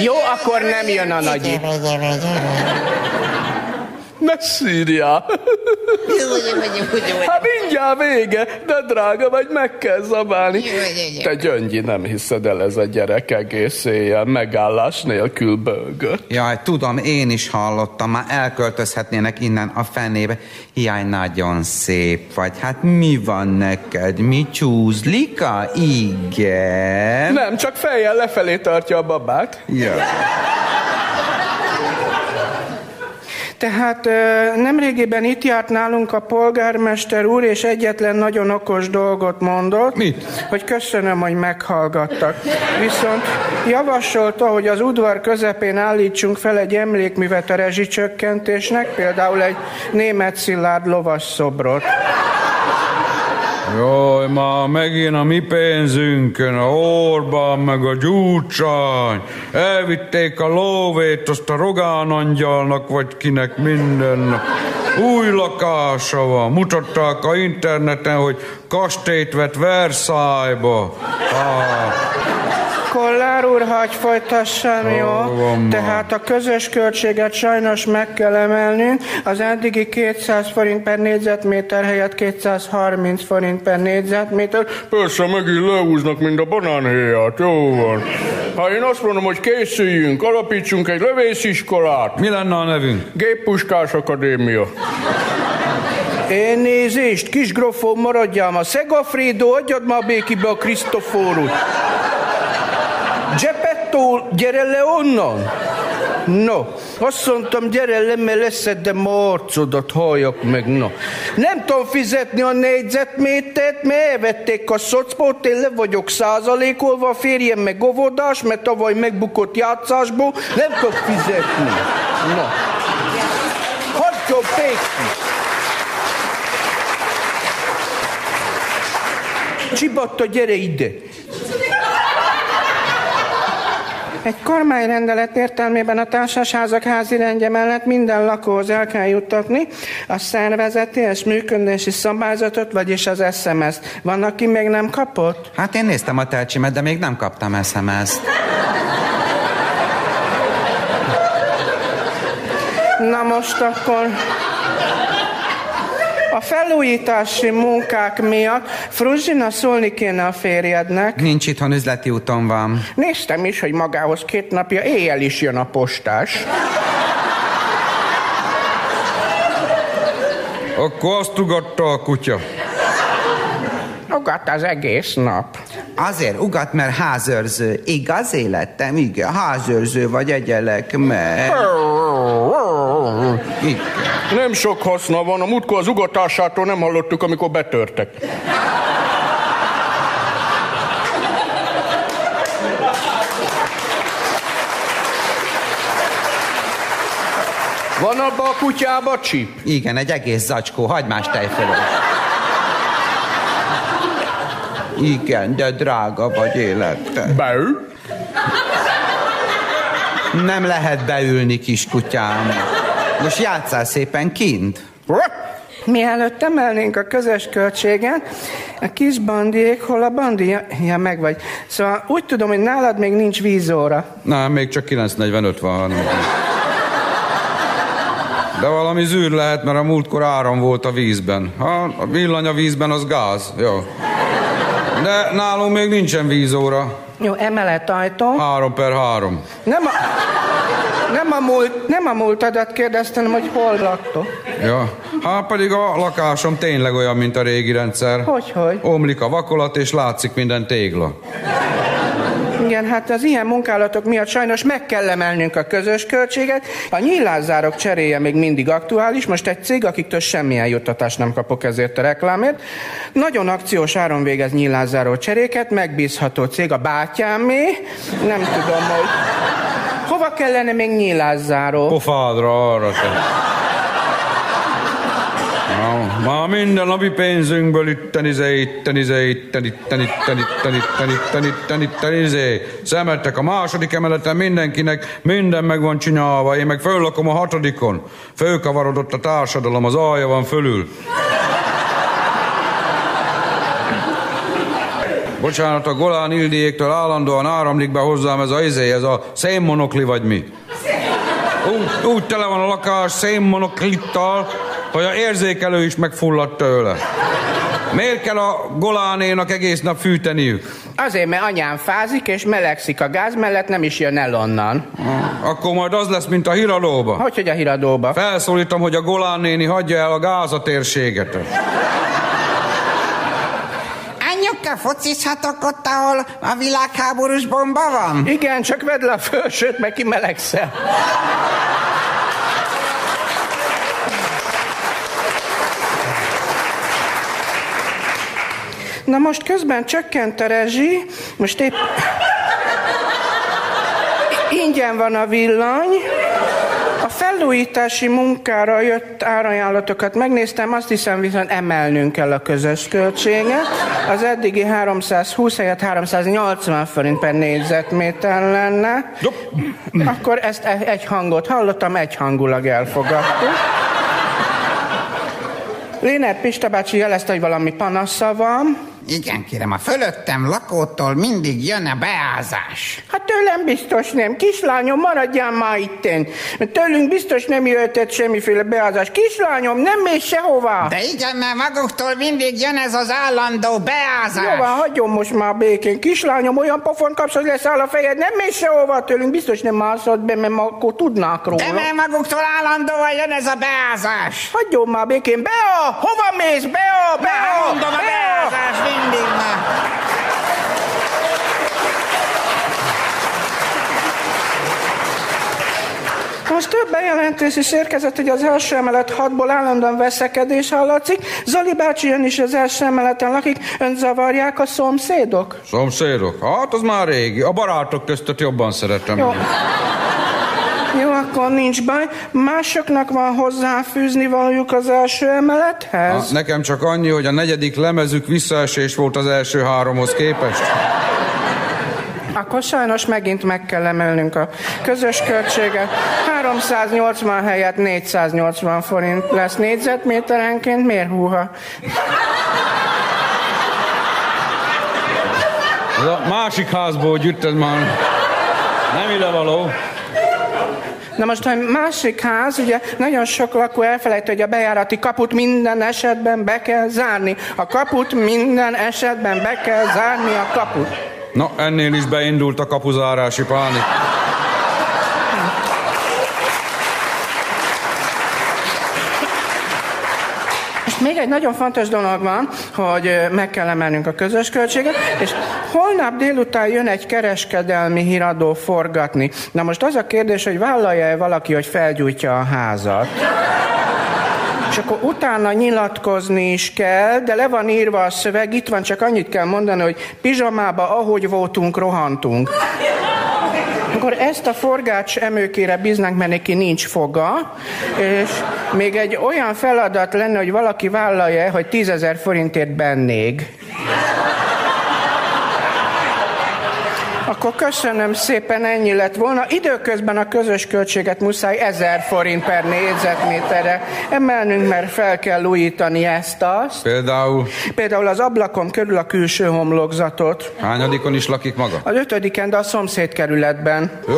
Jó, akkor nem jön a nagyi. Ne szírjál! Hát mindjárt vége, de drága vagy, meg kell zabálni. Te Gyöngyi, nem hiszed el ez a gyerek egész éjjel megállás nélkül bőgött. Jaj, tudom, én is hallottam, már elköltözhetnének innen a fenébe. Jaj, nagyon szép vagy. Hát mi van neked? Mi csúzlika? Igen. Nem, csak fejjel lefelé tartja a babát. Ja. Tehát nemrégiben itt járt nálunk a polgármester úr, és egyetlen nagyon okos dolgot mondott. Mit? Hogy köszönöm, hogy meghallgattak. Viszont javasolta, hogy az udvar közepén állítsunk fel egy emlékművet a rezsicsökkentésnek, például egy német szilárd lovas szobrot. Jaj, már megint a mi pénzünkön, a Orbán meg a Gyurcsány. Elvitték a lóvét, azt a Rogán angyalnak, vagy kinek minden. Új lakása van. Mutatták a interneten, hogy kastélyt vett Versailles-ba. Ah. Kollár úr, hagyj folytassam, jó? van. Tehát a közös költséget sajnos meg kell emelnünk. Az eddigi 200 forint per négyzetméter helyett 230 forint per négyzetméter. Persze, megint leúznak, mint a banánhéját, jó van. Ha én azt mondom, hogy készüljünk, alapítsunk egy lövésziskolát. Mi lenne a nevünk? Géppuskás Akadémia. Én nézést, kis grofó, maradjál ma. Szegafrédó, adjad már békibe a Krisztofórut. Geppetto, gyere le onnan! No, azt mondtam, gyere le, mert leszedem a arcodat, halljak meg, no. Nem tudom fizetni a négyzetmétert, mert elvették a szocport, én le vagyok százalékolva, a férjem meg óvodás, mert tavaly megbukott játszásból, nem tudok fizetni. No. Hagyjon békni! Csibatta, gyere ide! Egy kormányrendelet értelmében a társasházak házi rendje mellett minden lakóhoz el kell juttatni a szervezeti és működési szabályzatot, vagyis az SMS-t. Van, aki még nem kapott? Hát én néztem a telcsimet, de még nem kaptam SMS-t. Na most akkor a felújítási munkák miatt Fruzsina szólni kéne a férjednek. Nincs itthon, üzleti úton van. Néztem is, hogy magához két napja éjjel is jön a postás. Akkor azt ugatta a kutya. Ugat az egész nap. Azért ugat, mert házőrző. Igaz életem? Igen, házőrző vagy egyelek. Igen. Nem sok haszna van, a múltkor az ugatásától nem hallottuk, amikor betörtek. Van abba a kutyába csip? Igen, egy egész zacskó, hagymás tejfölös. Igen, de drága vagy életem. Beül? Nem lehet beülni, kiskutyám. Most játszál szépen kint. Mielőtt emelnénk a közös költséget, a kis bandiék, hol a bandi? Ja, meg vagy. Szóval úgy tudom, hogy nálad még nincs vízóra. Nem, még csak 9.45 van. De valami zűr lehet, mert a múltkor áram volt a vízben. Ha a villany a vízben, az gáz. Jó. De nálunk még nincsen vízóra. Jó, emelet ajtó. 3 per 3. Nem a, nem a, múlt, nem a múltadat kérdeztem, hogy hol laktok. Ja. Hát pedig a lakásom tényleg olyan, mint a régi rendszer. Hogy, hogy? Omlik a vakolat, és látszik minden tégla. Igen, hát az ilyen munkálatok miatt sajnos meg kell emelnünk a közös költséget. A nyílászárok cseréje még mindig aktuális. Most egy cég, akiktől semmilyen juttatást nem kapok ezért a reklámért. Nagyon akciós áron végez nyílászáró cseréket, megbízható cég, a bátyámé. Nem tudom, hogy... Hova kellene még nyílászáró? Pofádra arra te. Már minden napi pénzünkből itten izé, itten izé, itten, itten, itten, itten, itten, itten, itten, itten, izé. Szemettek a második emeleten mindenkinek, minden meg van csinálva, én meg föllakom a hatodikon. Fölkavarodott a társadalom, az alja van fölül. Bocsánat, a Golán Ildiéktől állandóan áramlik be hozzám ez a izé, ez a szénmonokli vagy mi. Úgy, úgy tele van a lakás szénmonoklittal, hogy a érzékelő is megfulladt tőle. Miért kell a Golánénak egész nap fűteniük? Azért, mert anyám fázik és melegszik a gáz mellett, nem is jön el onnan. Akkor majd az lesz, mint a híradóba. Hogy, hogy a híradóba? Felszólítom, hogy a Golán néni hagyja el a gázatérséget. Anyuka, focizhatok ott, ahol a világháborús bomba van? Igen, csak vedd le a felsőt, meg kimelegszel. Na most közben csökkent a rezsi, most épp... Ingyen van a villany, a felújítási munkára jött árajánlatokat megnéztem, azt hiszem viszont emelnünk kell a közös költséget. Az eddigi 320 helyett 380 forint per négyzetméter lenne. Akkor ezt e- egy hangot hallottam, egyhangulag elfogadtuk. Léner Pista bácsi jelezte, hogy valami panasza van. Igen, kérem, a fölöttem lakótól mindig jön a beázás. Hát tőlem biztos nem. Kislányom, maradjál már itten. Tőlünk biztos nem jöhetett semmiféle beázás. Kislányom, nem mész sehova. De igen, mert maguktól mindig jön ez az állandó beázás. Jó van, hagyjon most már békén. Kislányom, olyan pofon kapsz, hogy leszáll a fejed. Nem mész sehova tőlünk. Biztos nem mászod be, mert akkor tudnák róla. De mert maguktól állandóan jön ez a beázás. Hagyjon már békén. Bea, hova mész? Bea, Bea, Mondom, a beázás mindig már. Most több bejelentés is érkezett, hogy az első emelet hatból állandóan veszekedés hallatszik. Zoli bácsi ön is az első emeleten lakik, ön zavarják a szomszédok? Szomszédok? Hát az már régi. A barátok köztet jobban szeretem. Jó. Jó, akkor nincs baj. Másoknak van hozzáfűzni valójuk az első emelethez? Ha, nekem csak annyi, hogy a negyedik lemezük visszaesés volt az első háromhoz képest. Akkor sajnos megint meg kell emelnünk a közös költséget. 380 helyett 480 forint lesz négyzetméterenként. Miért húha? Ez a másik házból gyűjtöd már. Nem ide való. Na most a másik ház, ugye nagyon sok lakó elfelejtő, hogy a bejárati kaput minden esetben be kell zárni. A kaput minden esetben be kell zárni a kaput. Na, ennél is beindult a kapuzárási pánik. Még egy nagyon fontos dolog van, hogy meg kell emelnünk a közös költséget, és holnap délután jön egy kereskedelmi híradó forgatni. Na most az a kérdés, hogy vállalja-e valaki, hogy felgyújtja a házat? És akkor utána nyilatkozni is kell, de le van írva a szöveg, itt van, csak annyit kell mondani, hogy pizsamába, ahogy voltunk, rohantunk. Akkor ezt a forgács emőkére bíznánk, mert neki nincs foga, és még egy olyan feladat lenne, hogy valaki vállalja, hogy tízezer forintért bennég. Akkor köszönöm szépen, ennyi lett volna. Időközben a közös költséget muszáj 1000 forint per négyzetméterre emelnünk, mert fel kell újítani ezt-azt. Például Például az ablakon körül a külső homlokzatot. hányadikon is lakik maga? Az ötödiken, de a szomszéd kerületben. Jó.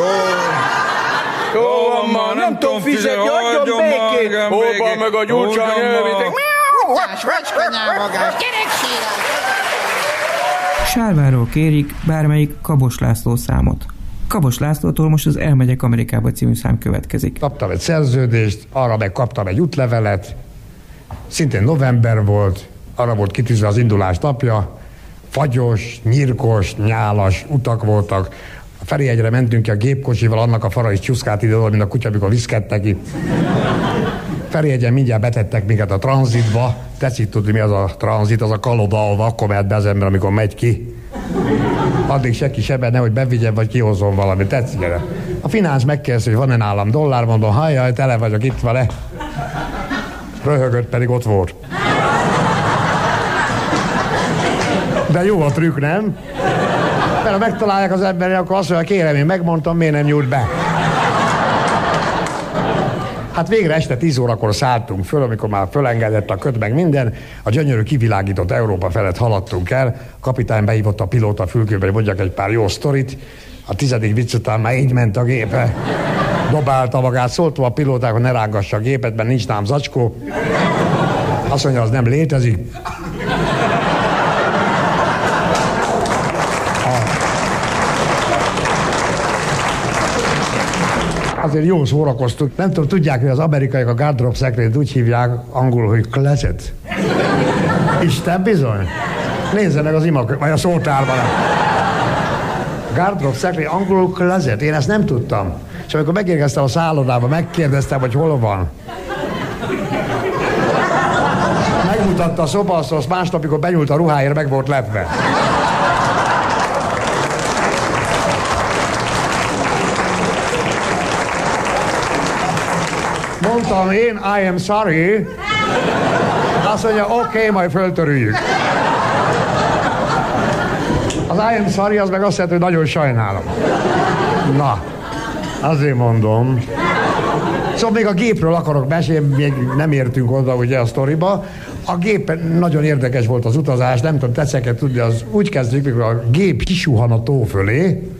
Jó van már, nem tudom fizetni, Hol van végig. meg a gyurcsány Hagyjon már. elvitek? Kutyás, vacskanyávagás, gyereksírás! Sárváról kérik bármelyik Kabos László számot. Kabos Lászlótól most az Elmegyek Amerikába című szám következik. Kaptam egy szerződést, arra meg kaptam egy útlevelet, szintén november volt, arra volt kitűzve az indulás napja, fagyos, nyírkos, nyálas utak voltak. A Ferihegyre mentünk ki a gépkocsival, annak a fara is csúszkált ide, mint a kutya, amikor viszkedtek itt. Ferihegyen mindjárt betettek minket a tranzitba. Tetszik tudni, mi az a tranzit, az a kaloda, ahol akkor mehet be az ember, amikor megy ki. Addig senki sebe, nehogy bevigyen, vagy kihozzon valamit. Tetszik erre. A finánsz megkérdezi, hogy van-e nálam dollár, mondom, hajjaj, tele vagyok, itt van-e. Röhögött, pedig ott volt. De jó a trükk, nem? Mert ha megtalálják az emberi, akkor azt mondja, kérem, én megmondtam, miért nem nyújt be. Hát végre este 10 órakor szálltunk föl, amikor már fölengedett a köt meg minden, a gyönyörű kivilágított Európa felett haladtunk el, a kapitány behívott a pilóta fülkőbe, hogy mondjak egy pár jó sztorit, a tizedik vicc után már így ment a gépe. Dobálta magát, szóltam a pilóták, hogy ne rángassa a gépet, mert nincs nám zacskó. Azt mondja, az nem létezik. Azért jó szórakoztunk. Nem tudom, tudják, hogy az amerikaiak a gardrop szekrényt úgy hívják angolul, hogy closet. Isten bizony. Nézzenek az imak, vagy a szótárban. Gardrop szekrény, angolul closet. Én ezt nem tudtam. És amikor megérkeztem a szállodába, megkérdeztem, hogy hol van. Megmutatta a szobaszósz, másnap, amikor benyúlt a ruháért, meg volt lepve. Mondtam én, I am sorry. Azt mondja, oké, okay, majd föltörüljük. Az I am sorry, az meg azt jelenti, hogy nagyon sajnálom. Na, azért mondom. Szóval még a gépről akarok mesélni, még nem értünk oda ugye a sztoriba. A gép nagyon érdekes volt az utazás, nem tudom, tetszeket tudni, az úgy kezdődik, mikor a gép kisuhan a tó fölé,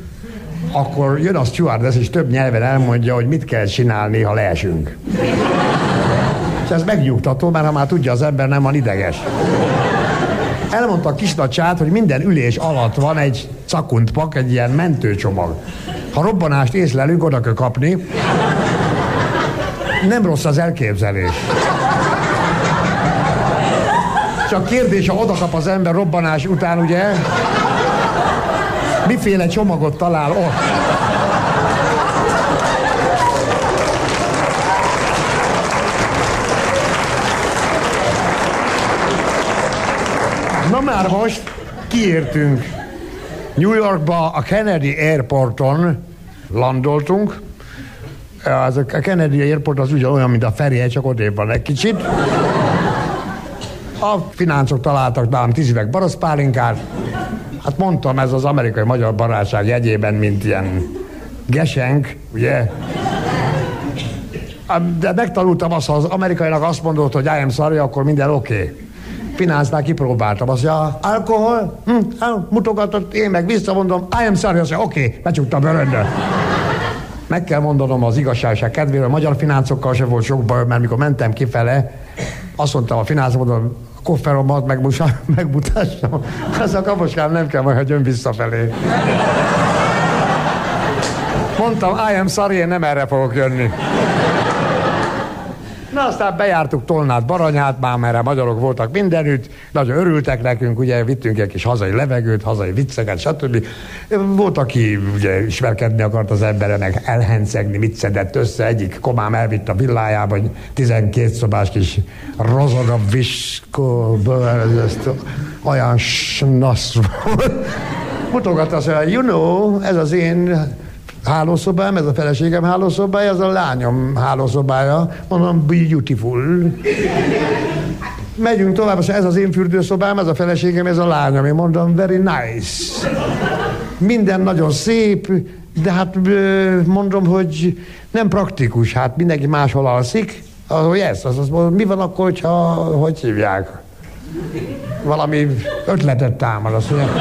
akkor jön a stewardess, és több nyelven elmondja, hogy mit kell csinálni, ha leesünk. És ez megnyugtató, mert ha már tudja az ember, nem van ideges. Elmondta a kisnacsát, hogy minden ülés alatt van egy cakuntpak, egy ilyen mentőcsomag. Ha robbanást észlelünk, oda kell kapni. Nem rossz az elképzelés. Csak kérdés, ha oda kap az ember robbanás után, ugye, miféle csomagot talál ott. Na már most kiértünk New Yorkba, a Kennedy Airporton landoltunk. Az a Kennedy Airport az ugye olyan, mint a Ferihely, csak odébb van egy kicsit. A fináncok találtak nálam tíz üveg boroszpálinkát, Hát mondtam, ez az amerikai-magyar barátság jegyében, mint ilyen gesenk, ugye? De megtanultam azt, ha az amerikainak azt mondott, hogy I am sorry, akkor minden oké. Okay. Finánsznál kipróbáltam, azt mondja, alkohol, hm, mutogatott, én meg visszamondom, I am sorry, azt mondja, oké, okay, becsuktam a röndön. Meg kell mondanom az igazságság kedvéről, a magyar fináncokkal se volt sok baj, mert mikor mentem kifele, azt mondtam a fináncomodon, kofferomat (laughs) megmutassam. Ez a kaposkám nem kell majd, hogy jön visszafelé. Mondtam, I am sorry, én nem erre fogok jönni. Na aztán bejártuk Tolnát, Baranyát, már merre magyarok voltak mindenütt, nagyon örültek nekünk, ugye vittünk egy kis hazai levegőt, hazai vicceket, stb. Volt, aki ugye ismerkedni akart az embere, meg elhencegni, mit szedett össze, egyik komám elvitt a villájába, egy 12 szobás kis rozoga viskó, olyan snasz volt. Mutogatta azt, hogy you know, ez az én hálószobám, ez a feleségem hálószobája, ez a lányom hálószobája. Mondom, beautiful. Megyünk tovább, azt ez az én fürdőszobám, ez a feleségem, ez a lányom. Én mondom, very nice. Minden nagyon szép, de hát mondom, hogy nem praktikus, hát mindenki máshol alszik. Az, yes, az, az, mi van akkor, hogyha, hogy hívják? Valami ötletet támad, azt mondja.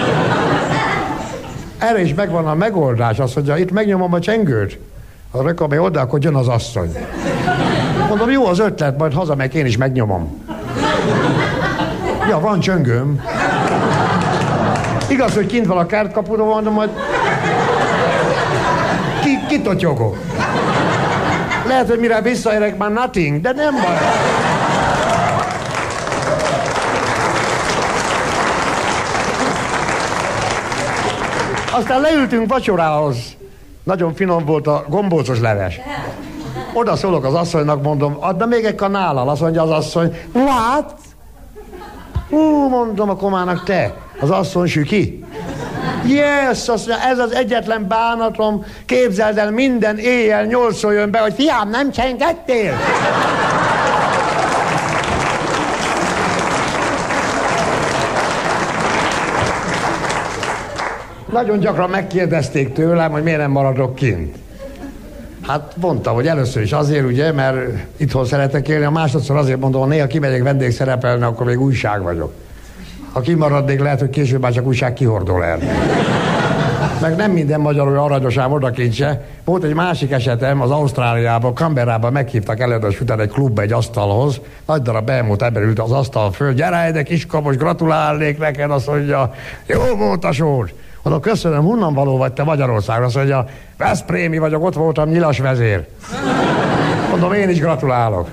Erre is megvan a megoldás, az, hogy itt megnyomom a csengőt, a rekabé oda, akkor jön az asszony. Mondom, jó az ötlet, majd hazamegyek, én is megnyomom. Ja, van csöngőm. Igaz, hogy kint van a kertkapuda, mondom, hogy ki, kitotyogok. Lehet, hogy mire visszaérek, már nothing, de nem baj. Aztán leültünk vacsorához. Nagyon finom volt a gombócos leves. Oda szólok az asszonynak, mondom, adna még egy kanállal. Azt mondja az asszony, what? Hú, mondom a komának, te, az asszony süki. Yes, azt mondja, ez az egyetlen bánatom, képzeld el, minden éjjel nyolcszor jön be, hogy fiam, nem csengettél? Nagyon gyakran megkérdezték tőlem, hogy miért nem maradok kint. Hát mondtam, hogy először is azért, ugye, mert itthon szeretek élni, a másodszor azért mondom, hogy néha kimegyek vendégszerepelni, akkor még újság vagyok. Ha kimaradnék, lehet, hogy később már csak újság kihordó lehet. Meg nem minden magyar olyan aranyos ám odakincse. Volt egy másik esetem, az Ausztráliában, Canberrában meghívtak előadás után egy klubba egy asztalhoz. Nagy darab elmúlt ember ült az asztal föl. Gyere ide, kiskapos, gratulálnék neked, azt mondja, jó volt a sor. Mondom, köszönöm, honnan való vagy te Magyarországra? Azt mondja, Veszprémi vagyok, ott voltam nyilas vezér. Mondom, én is gratulálok.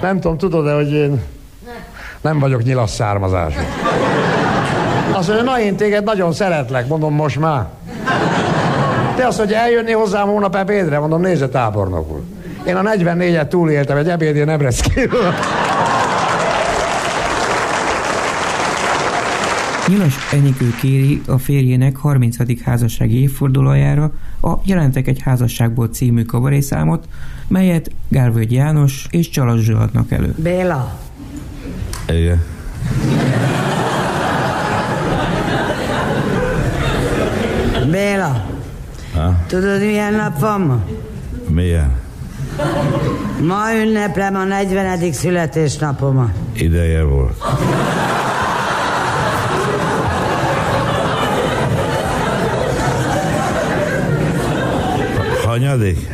Nem tudom, tudod-e, hogy én nem vagyok nyilas származású. Azt mondja, na én téged nagyon szeretlek, mondom, most már. Te azt mondja, eljönni hozzám hónap ebédre? Mondom, nézze tábornok úr. Én a 44-et túléltem, egy ebédén Ebreszkéről. Nyilas Enikő kéri a férjének 30. házassági évfordulójára a Jelentek egy házasságból című kabarészámot, melyet Gálvölgy János és Csalas adnak elő. Béla. Igen. Béla. Ha? Tudod, milyen nap van ma? Milyen? Ma ünneplem a 40. születésnapomat. Ideje volt. Hanyadik?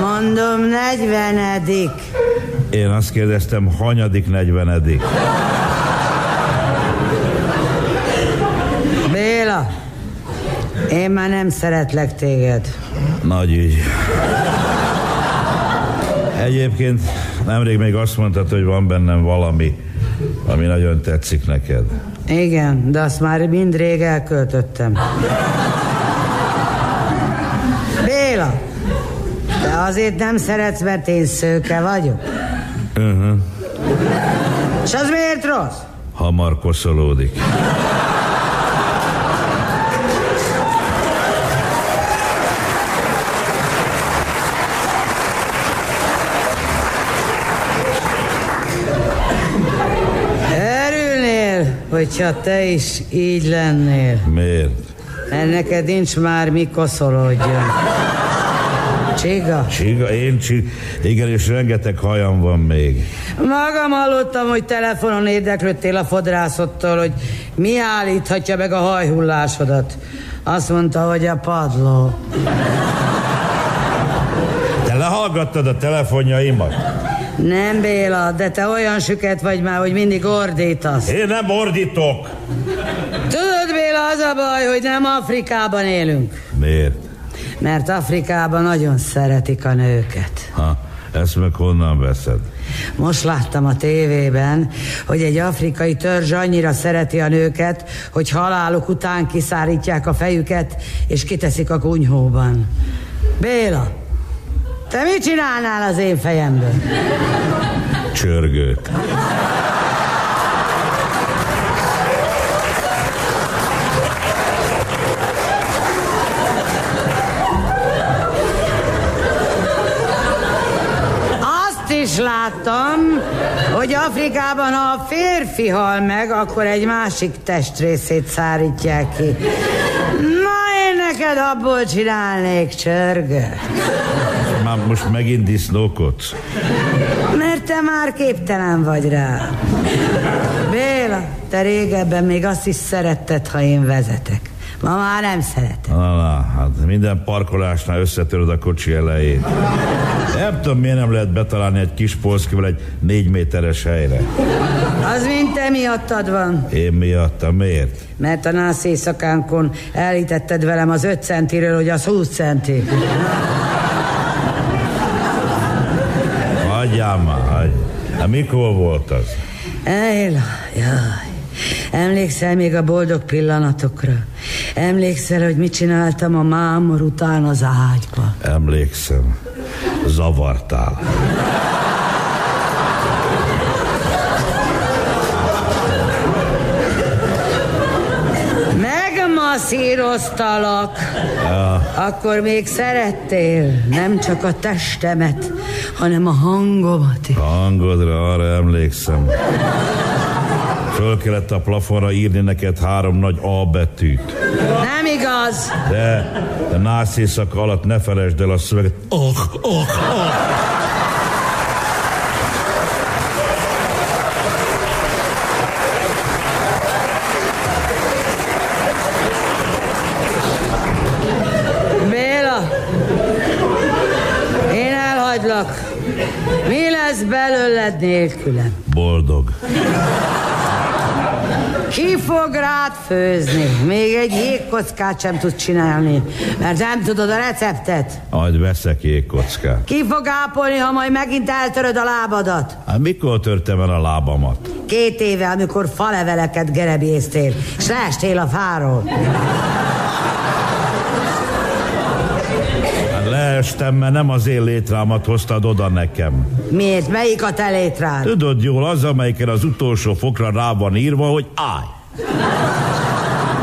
Mondom, negyvenedik. Én azt kérdeztem, hanyadik negyvenedik? Béla, én már nem szeretlek téged. Nagy ügy. Egyébként nemrég még azt mondtad, hogy van bennem valami, ami nagyon tetszik neked. Igen, de azt már mind rég elköltöttem. Azért nem szeretsz, mert én szőke vagyok? Uh-huh. És az miért rossz? Hamar koszolódik. Hogyha te is így lennél. Miért? Mert neked nincs már mi koszolódjon. Csiga? Csiga, én csig... Igen, és rengeteg hajam van még. Magam hallottam, hogy telefonon érdeklődtél a fodrászottól, hogy mi állíthatja meg a hajhullásodat. Azt mondta, hogy a padló. Te lehallgattad a telefonjaimat? Nem, Béla, de te olyan süket vagy már, hogy mindig ordítasz. Én nem ordítok. Tudod, Béla, az a baj, hogy nem Afrikában élünk. Miért? Mert Afrikában nagyon szeretik a nőket. Ha, ezt meg honnan veszed? Most láttam a tévében, hogy egy afrikai törzs annyira szereti a nőket, hogy haláluk után kiszárítják a fejüket, és kiteszik a kunyhóban. Béla, te mit csinálnál az én fejemből? Csörgőt. Is láttam, hogy Afrikában, ha a férfi hal meg, akkor egy másik testrészét szárítják ki. Na, én neked abból csinálnék csörgöt. Már most megint disznókodsz. Mert te már képtelen vagy rá. Béla, te régebben még azt is szeretted, ha én vezetek. Ma már nem szeretem. Na, na, hát minden parkolásnál összetöröd a kocsi elejét. Nem tudom, miért nem lehet betalálni egy kis polszkival egy négy méteres helyre. Az mind te miattad van. Én miattam, miért? Mert a nász éjszakánkon elítetted velem az 5 centiről, hogy az 20 centi. Hagyjál már, hagyj. Hát mikor volt az? Éla, jaj. Emlékszel még a boldog pillanatokra? Emlékszel, hogy mit csináltam a mámor után az ágyba? Emlékszem. Zavartál. Megmasszíroztalak. Ja, Akkor még szerettél nem csak a testemet, hanem a hangomat is. a hangodra arra emlékszem. Föl kellett a plafonra írni neked három nagy A betűt. Nem igaz? De, de nász éjszaka alatt ne felejtsd el a szöveget. Oh, oh, oh. Béla, én elhagylak. Mi lesz belőled nélkülem? Boldog. Ki fog rád főzni? Még egy jégkockát sem tudsz csinálni, mert nem tudod a receptet. Majd veszek jégkockát. Ki fog ápolni, ha majd megint eltöröd a lábadat? Hát mikor törtem el a lábamat? Két éve, amikor faleveleket gerebéztél, és leestél a fáról. Hát leestem, mert nem az én létrámat hoztad oda nekem. Miért? Melyik a te létrád? Tudod jól, az, amelyiken az utolsó fokra rá van írva, hogy állj.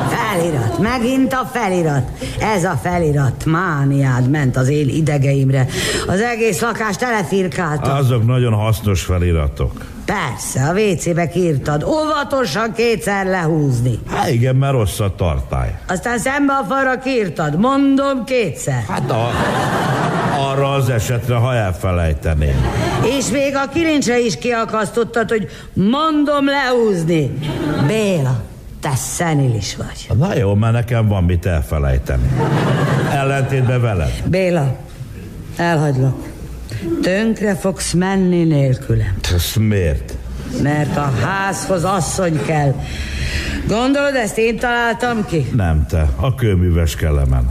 Felirat, megint a felirat. Ez a felirat mániád ment az én idegeimre. Az egész lakást telefirkálta. Azok nagyon hasznos feliratok. Persze, a WC-be írtad. Óvatosan kétszer lehúzni. Hát igen, mert rossz a tartály. Aztán szembe a falra írtad. Mondom kétszer. Hát a, arra az esetre, ha elfelejteném. És még a kilincsre is kiakasztottad, hogy mondom lehúzni. Béla, te szenilis vagy. Na jó, mert nekem van mit elfelejteni. Ellentétben veled. Béla, elhagylak. Tönkre fogsz menni nélkülem. Ez miért? Mert a házhoz asszony kell. Gondolod, ezt én találtam ki? Nem te, a kőműves kellemen.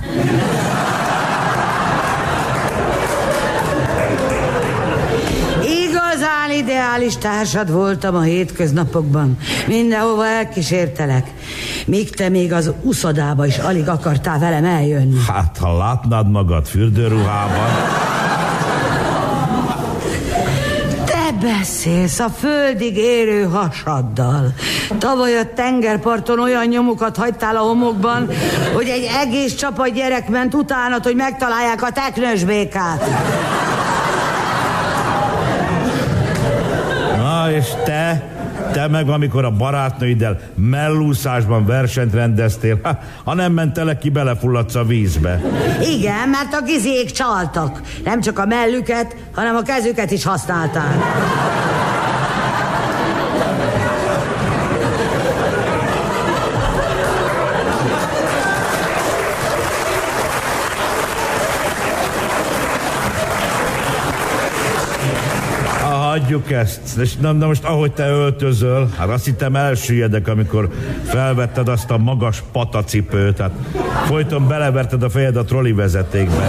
Igazán ideális társad voltam a hétköznapokban. Mindenhova elkísértelek. Míg te még az uszodába is alig akartál velem eljönni. Hát, ha látnád magad fürdőruhában, beszélsz a földig érő hasaddal. Tavaly a tengerparton olyan nyomokat hagytál a homokban, hogy egy egész csapat gyerek ment utánat, hogy megtalálják a teknős békát. Na és te? Te meg, amikor a barátnőiddel mellúszásban versenyt rendeztél, ha, ha nem mentelek ki, belefulladsz a vízbe. Igen, mert a gizék csaltak. Nem csak a mellüket, hanem a kezüket is használták. Hagyjuk ezt. És na, na most ahogy te öltözöl, hát azt hittem elsüllyedek, amikor felvetted azt a magas patacipőt, hát folyton beleverted a fejed a troli vezetékbe.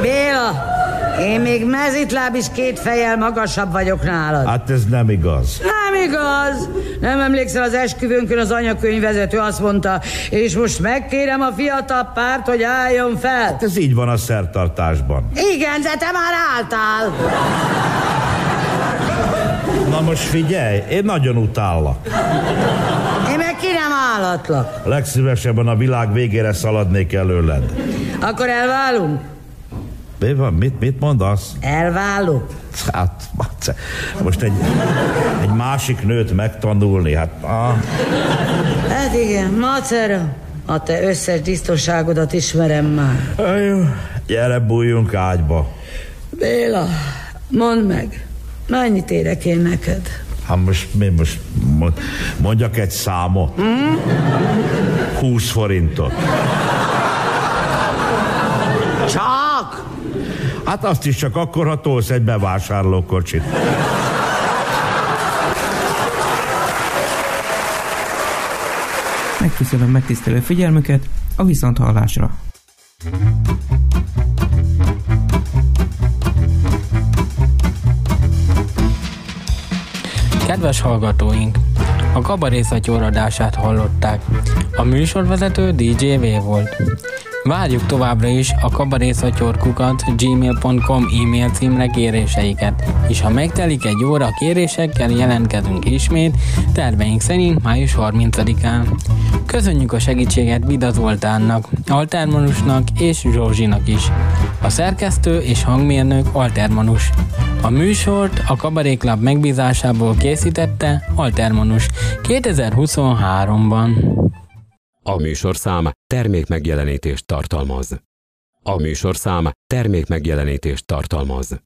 Béla, én még mezitláb is két fejjel magasabb vagyok nálad. Hát ez nem igaz. Nem igaz. Nem emlékszel az esküvőnkön az anyakönyvvezető azt mondta, és most megkérem a fiatal párt, hogy álljon fel. Hát ez így van a szertartásban. Igen, de te már álltál. Na most figyelj, én nagyon utállak. Én meg ki nem állatlak. Legszívesebben a világ végére szaladnék előled. Akkor elválunk? Mi van? Mit, mit mondasz? Elválunk. Hát, most egy, egy másik nőt megtanulni, hát... Ah. Hát igen, macera. A te összes biztonságodat ismerem már. Jó, gyere, bújjunk ágyba. Béla, mondd meg, mennyit érek én neked? Hát most mi most mo- mondjak egy számot? 20 forintot. Csak? Hát azt is csak akkor, ha tolsz egy bevásárlókocsit. Megköszönöm megtisztelő figyelmüket, a viszonthallásra. Kedves hallgatóink! A kabarészatyor adását hallották. A műsorvezető DJ V volt. Várjuk továbbra is a kabarészatyorkukat gmail.com e-mail címre kéréseiket, és ha megtelik egy óra kérésekkel jelentkezünk ismét, terveink szerint május 30-án. Köszönjük a segítséget Vida Zoltánnak, Altermanusnak és Zsózsinak is. A szerkesztő és hangmérnök Altermanus. A műsort a Kabaré Club megbízásából készítette Altermanus 2023-ban. A műsorszám termékmegjelenítést tartalmaz. A műsorszám termékmegjelenítést tartalmaz.